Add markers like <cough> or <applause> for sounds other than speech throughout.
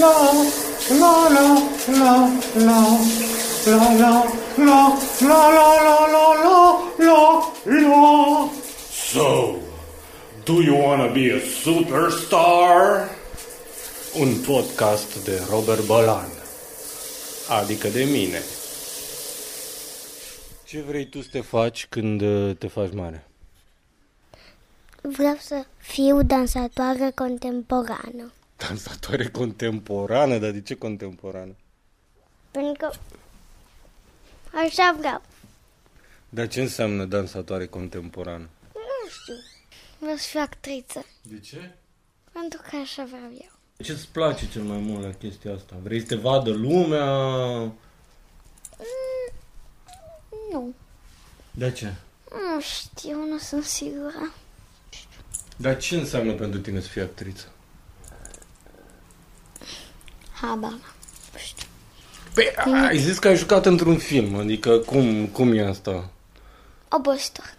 la, la, la, la, la, la, la, la, la, la, la, la, la, la. So, do you wanna be a superstar? Un podcast de Robert Bolan. Adică de mine. Ce vrei tu să te faci când uh, te faci mare? Vreau să fiu dansatoare contemporană. Dansatoare contemporană? Dar de ce contemporană? Pentru că așa vreau. Dar ce înseamnă dansatoare contemporană? Nu știu. Vreau să fiu actriță. De ce? Pentru că așa vreau eu. Ce îți place cel mai mult la chestia asta? Vrei să te vadă lumea? Mm, nu. De ce? Nu știu, nu sunt sigură. Dar ce înseamnă pentru tine să fii actriță? Habar n-am. Nu știu. Păi, ai zis că ai jucat într-un film, adică cum, cum e asta? Obositor.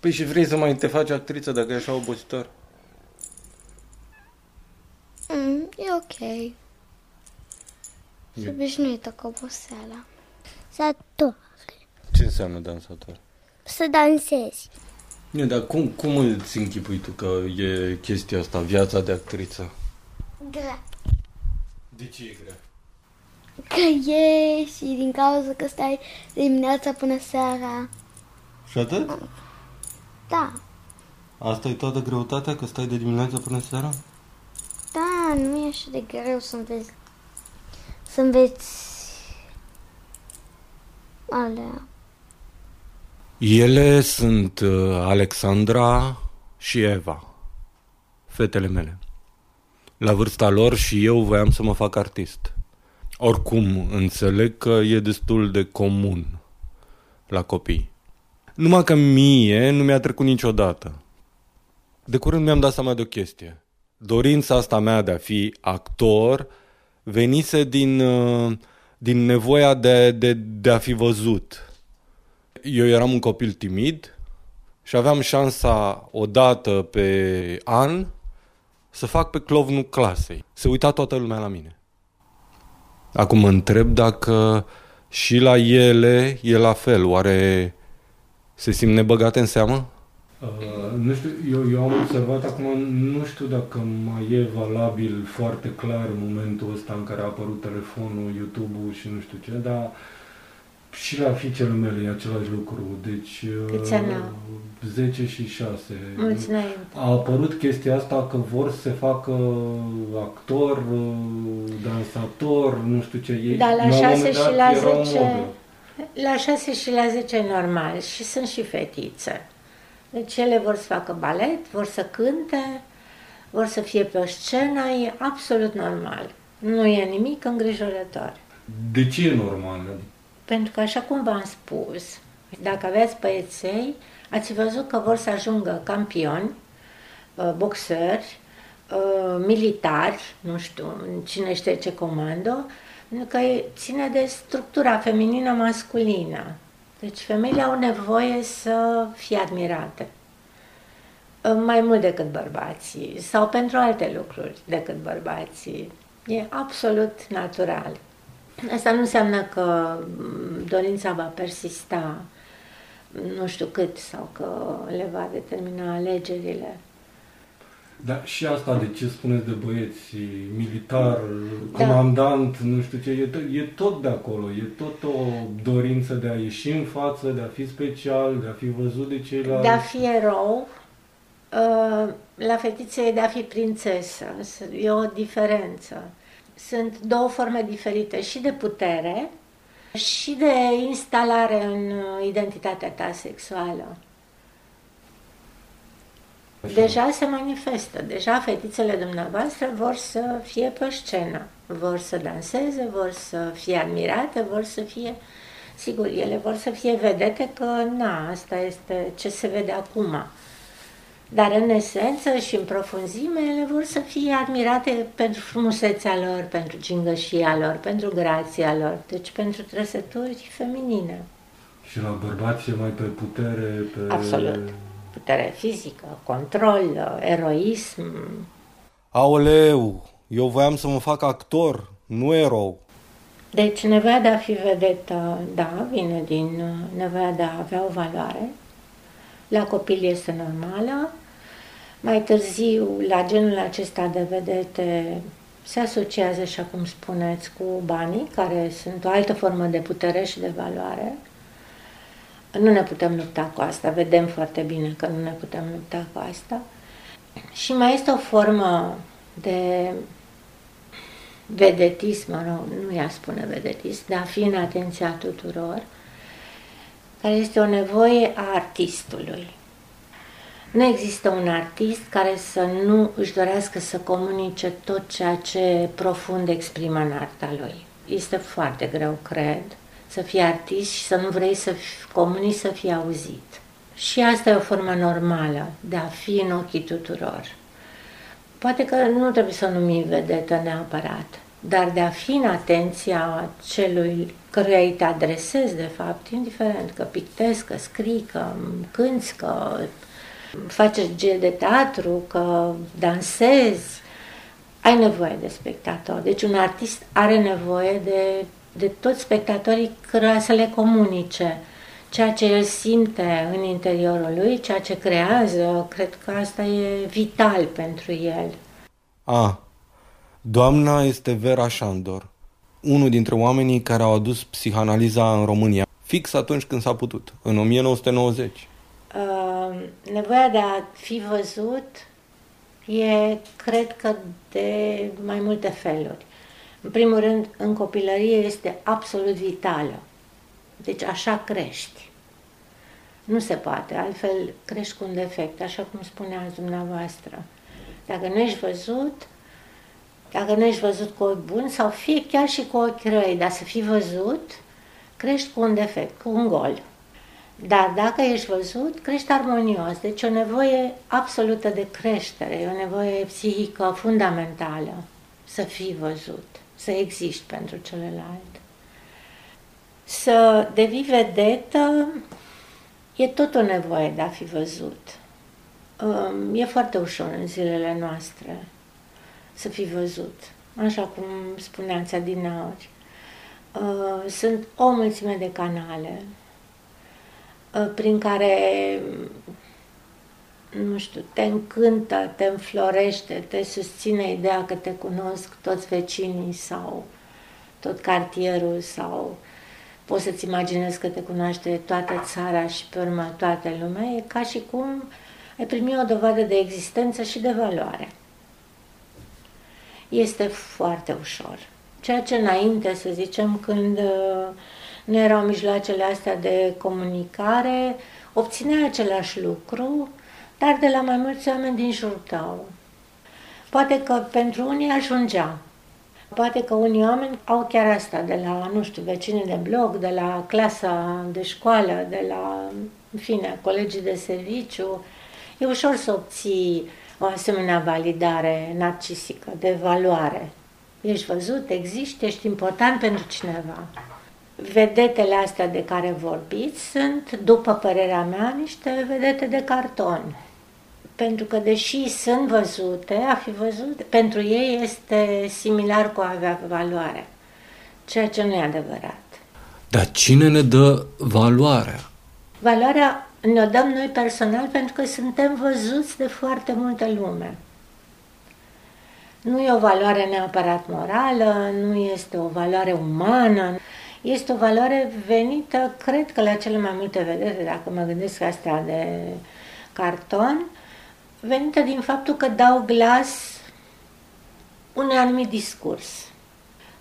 Păi și vrei să mai te faci actriță dacă e așa obositor? Mm, e ok. Sunt obișnuită cu oboseala. Sator. Ce înseamnă dansator? Să dansezi. Nu, dar cum, cum îți închipui tu că e chestia asta, viața de actriță? Grea. De ce e grea? Că e și din cauza că stai dimineața până seara. Și atât? Da. Asta e toată greutatea, că stai de dimineața până seara? Da, nu e așa de greu să înveți să înveți alea. Ele sunt uh, Alexandra și Eva, fetele mele. La vârsta lor și eu voiam să mă fac artist. Oricum, înțeleg că e destul de comun la copii. Numai că mie nu mi-a trecut niciodată. De curând mi-am dat seama de o chestie. Dorința asta mea de a fi actor venise din, uh, din nevoia de, de, de a fi văzut. Eu eram un copil timid și aveam șansa odată pe an să fac pe clovnul clasei. Se uita toată lumea la mine. Acum mă întreb dacă și la ele e la fel. Oare se simt nebăgate în seamă? Uh, nu știu, eu, eu am observat acum, nu știu dacă mai e valabil foarte clar în momentul ăsta în care a apărut telefonul, YouTube-ul și nu știu ce, dar și la fiicele mele e același lucru. Deci, Câți ani au? 10 și 6. Mulți înainte. A apărut chestia asta că vor să se facă actor, dansator, nu știu ce. Ei, Da, la un 6 moment și dat la era o 10. modă. La 6 și la 10 e normal și sunt și fetițe. Deci ele vor să facă balet, vor să cânte, vor să fie pe o scenă, e absolut normal. Nu e nimic îngrijorător. De ce e normal? Pentru că, așa cum v-am spus, dacă aveți băieței, ați văzut că vor să ajungă campioni, uh, boxeri, uh, militari, nu știu, cine știe ce comando, pentru că e- ține de structura feminină-masculină. Deci femeile au nevoie să fie admirate. Uh, Mai mult decât bărbații, sau pentru alte lucruri decât bărbații. E absolut natural. Asta nu înseamnă că m, dorința va persista nu știu cât sau că le va determina alegerile. Da, și asta de ce spuneți de băieți, militar, Da. comandant, nu știu ce, e, to- e tot de acolo, e tot o dorință de a ieși în față, de a fi special, de a fi văzut de ceilalți. De a fi erou, uh, la fetițe e de a fi prințesă. E o diferență. Sunt două forme diferite și de putere și de instalare în uh, identitatea ta sexuală. Deja se manifestă, deja fetițele dumneavoastră vor să fie pe scenă, vor să danseze, vor să fie admirate, vor să fie, sigur, ele vor să fie vedete că, na, asta este ce se vede acum. Dar în esență și în profunzime, ele vor să fie admirate pentru frumusețea lor, pentru gingășia lor, pentru grația lor, deci pentru trăsături feminine. Și la bărbați e mai pe putere, pe... Absolut. Putere fizică, control, eroism. Aoleu, Eu voiam să mă fac actor, nu erou. Deci nevoia de a fi vedetă, da, vine din uh, nevoia de a avea o valoare. La copil este normală. Mai târziu, la genul acesta de vedete, se asociază, așa cum spuneți, cu banii, care sunt o altă formă de putere și de valoare. Nu ne putem lupta cu asta, vedem foarte bine că nu ne putem lupta cu asta. Și mai este o formă de vedetism, mă rog, nu i-a spune vedetism, de a fi în atenția tuturor, care este o nevoie a artistului. Nu există un artist care să nu își dorească să comunice tot ceea ce profund exprimă în arta lui. Este foarte greu, cred, să fii artist și să nu vrei să comunici să fii auzit. Și asta e o formă normală de a fi în ochii tuturor. Poate că nu trebuie să o numim vedetă neapărat, dar de a fi în atenția celui căruia îi te adresezi, de fapt, indiferent că pictezi, că scrii, că cânți, că faci regie de teatru, că dansezi, ai nevoie de spectator. Deci un artist are nevoie de, de toți spectatorii care să le comunice ceea ce el simte în interiorul lui, ceea ce creează, cred că asta e vital pentru el. A, doamna este Vera Șandor, unul dintre oamenii care au adus psihanaliza în România, fix atunci când s-a putut, în 1990. Uh, nevoia de a fi văzut e, cred că, de mai multe feluri. În primul rând, în copilărie este absolut vitală. Deci așa crești. Nu se poate, altfel crești cu un defect, așa cum spuneați dumneavoastră. Dacă nu ești văzut, dacă nu ești văzut cu ochi buni sau fie chiar și cu ochi răi, dar să fii văzut, crești cu un defect, cu un gol. Dar dacă ești văzut, crești armonios. Deci o nevoie absolută de creștere, e o nevoie psihică fundamentală să fii văzut, să existi pentru celălalt. Să devii vedetă e tot o nevoie de a fi văzut. Um, e foarte ușor în zilele noastre să fi văzut, așa cum spuneați adineori. Uh, sunt o mulțime de canale uh, prin care, nu știu, te încântă, te înflorește, te susține ideea că te cunosc toți vecinii sau tot cartierul sau poți să-ți imaginezi că te cunoaște toată țara și pe urmă toată lumea, e ca și cum ai primi o dovadă de existență și de valoare. Este foarte ușor. Ceea ce înainte, să zicem, când uh, nu erau mijloacele astea de comunicare, obțineai același lucru, dar de la mai mulți oameni din jurul tău. Poate că pentru unii ajungea, Poate că unii oameni au chiar asta, de la, nu știu, vecini de blog, de la clasa de școală, de la, în fine, colegii de serviciu. E ușor să obții o asemenea validare narcisică, de valoare. Ești văzut, existi, ești important pentru cineva. Vedetele astea de care vorbiți sunt, după părerea mea, niște vedete de carton pentru că deși sunt văzute, a fi văzut, pentru ei este similar cu a avea valoare, ceea ce nu e adevărat. Dar cine ne dă valoarea? Valoarea ne-o dăm noi personal pentru că suntem văzuți de foarte multă lume. Nu e o valoare neapărat morală, nu este o valoare umană, este o valoare venită, cred că la cele mai multe vedete, dacă mă gândesc astea de carton, venită din faptul că dau glas unui anumit discurs,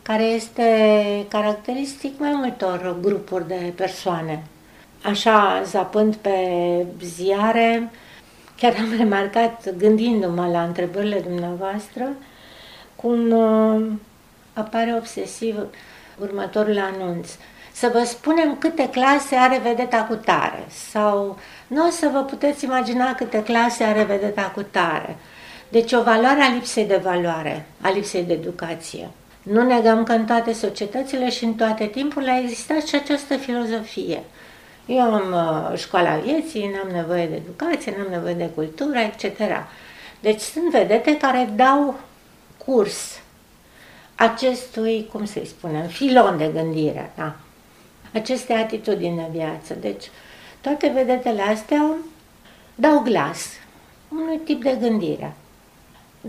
care este caracteristic mai multor grupuri de persoane. Așa, zapând pe ziare, chiar am remarcat, gândindu-mă la întrebările dumneavoastră, cum uh, apare obsesiv următorul anunț. Să vă spunem câte clase are vedeta cu tare sau nu o să vă puteți imagina câte clase are vedeta cu tare. Deci o valoare a lipsei de valoare, a lipsei de educație. Nu negăm că în toate societățile și în toate timpurile a existat și această filozofie. Eu am uh, școala vieții, n-am nevoie de educație, n-am nevoie de cultură, etc. Deci sunt vedete care dau curs acestui, cum să-i spunem, filon de gândire, da? aceste atitudini de viață. Deci, toate vedetele astea dau glas unui tip de gândire.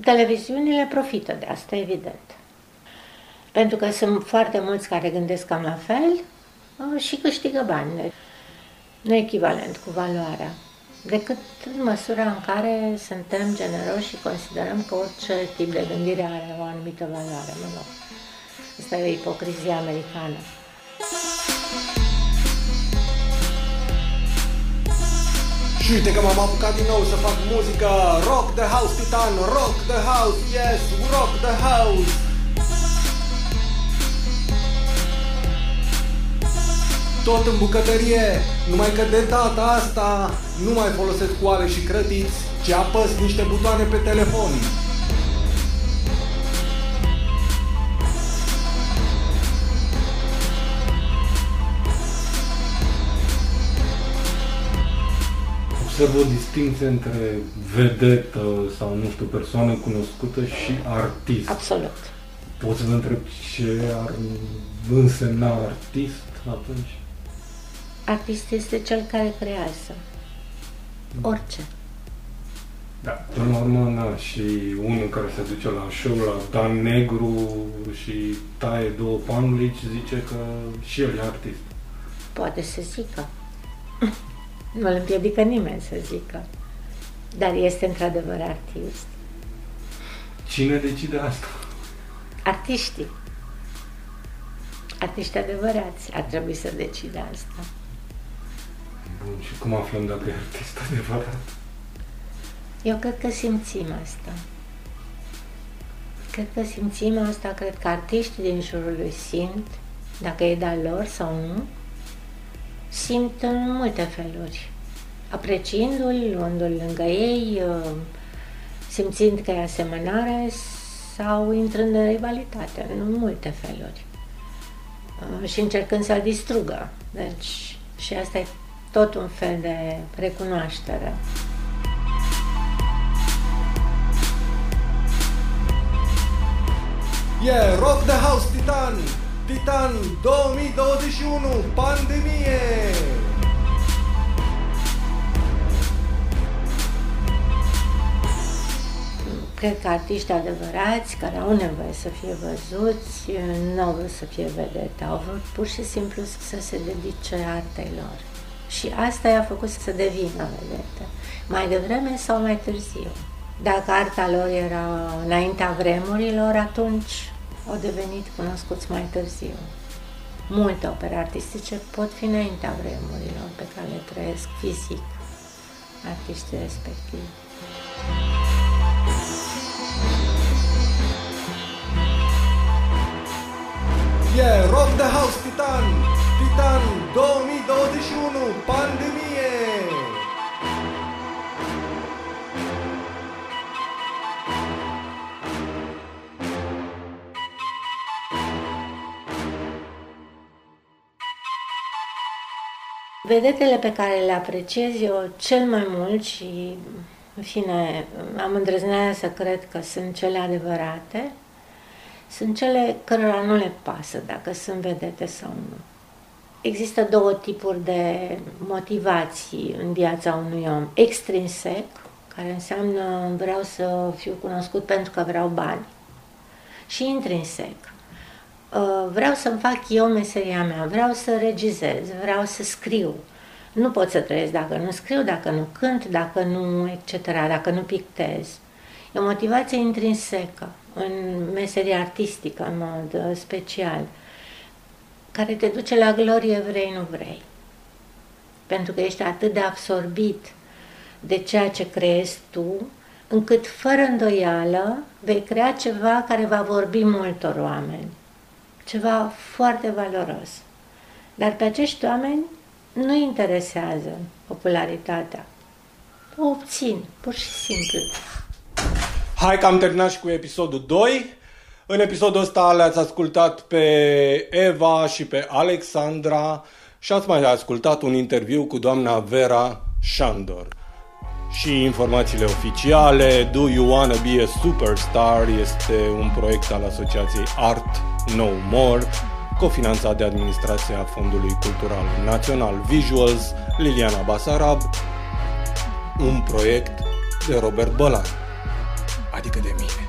Televiziunile profită de asta, evident. Pentru că sunt foarte mulți care gândesc cam la fel uh, și câștigă bani. Nu echivalent cu valoarea, decât în măsura în care suntem generoși și considerăm că orice tip de gândire are o anumită valoare. Nu, nu. Asta e o ipocrizie americană. Și uite că m-am apucat din nou să fac muzică Rock the house, Titan, rock the house, yes, rock the house Tot în bucătărie, numai că de data asta nu mai folosesc coale și crătiți, ci apăs niște butoane pe telefon. observ o distinție între vedetă sau, nu știu, persoană cunoscută și artist. Absolut. Poți să vă întreb ce ar însemna artist atunci? Artist este cel care creează. Orice. Da, până la urmă, na, și unul care se duce la show, la Dan Negru și taie două panulici, zice că și el e artist. Poate să zică. <clears throat> Nu îl împiedică nimeni să zică. Dar este într-adevăr artist. Cine decide asta? Artiștii. Artiști adevărați ar trebui să decide asta. Bun, și cum aflăm dacă e artist adevărat? Eu cred că simțim asta. Cred că simțim asta, cred că artiștii din jurul lui simt, dacă e de-a lor sau nu, simt în multe feluri. Apreciindu-l, luându-l lângă ei, uh, simțind că e asemănare sau intrând în rivalitate, în multe feluri. Uh, și încercând să-l distrugă. Deci, și asta e tot un fel de recunoaștere. Yeah, Rock the House Titan! Titan 2021, pandemie! Cred că artiști adevărați, care au nevoie să fie văzuți, nu au vrut să fie vedete, au vrut pur și simplu să se dedice artei lor. Și asta i-a făcut să devină vedete, mai devreme sau mai târziu. Dacă arta lor era înaintea vremurilor, atunci au devenit cunoscuți mai târziu. Multe opere artistice pot fi înaintea vremurilor pe care le trăiesc fizic artiștii respectivi. Yeah, Rock the House Titan! Titan 2021, pandemie! Vedetele pe care le apreciez eu cel mai mult și, în fine, am îndrăznerea să cred că sunt cele adevărate, sunt cele cărora nu le pasă dacă sunt vedete sau nu. Există două tipuri de motivații în viața unui om. Extrinsec, care înseamnă vreau să fiu cunoscut pentru că vreau bani. Și intrinsec, uh, vreau să-mi fac eu meseria mea, vreau să regizez, vreau să scriu. Nu pot să trăiesc dacă nu scriu, dacă nu cânt, dacă nu etc., dacă nu pictez. E o motivație intrinsecă în meseria artistică, în mod uh, special, care te duce la glorie vrei, nu vrei. Pentru că ești atât de absorbit de ceea ce creezi tu, încât fără îndoială vei crea ceva care va vorbi multor oameni. Ceva foarte valoros. Dar pe acești oameni nu interesează popularitatea. O obțin, pur și simplu. Hai că am terminat și cu episodul 2. În episodul ăsta le-ați ascultat pe Eva și pe Alexandra și ați mai ascultat un interviu cu doamna Vera Șandor. Și informațiile oficiale, Do You Wanna Be a Superstar este un proiect al Asociației Art No More, cofinanțat de Administrația Fondului Cultural Național Visuals, Liliana Basarab, un proiect de Robert Bălan, adică de mine.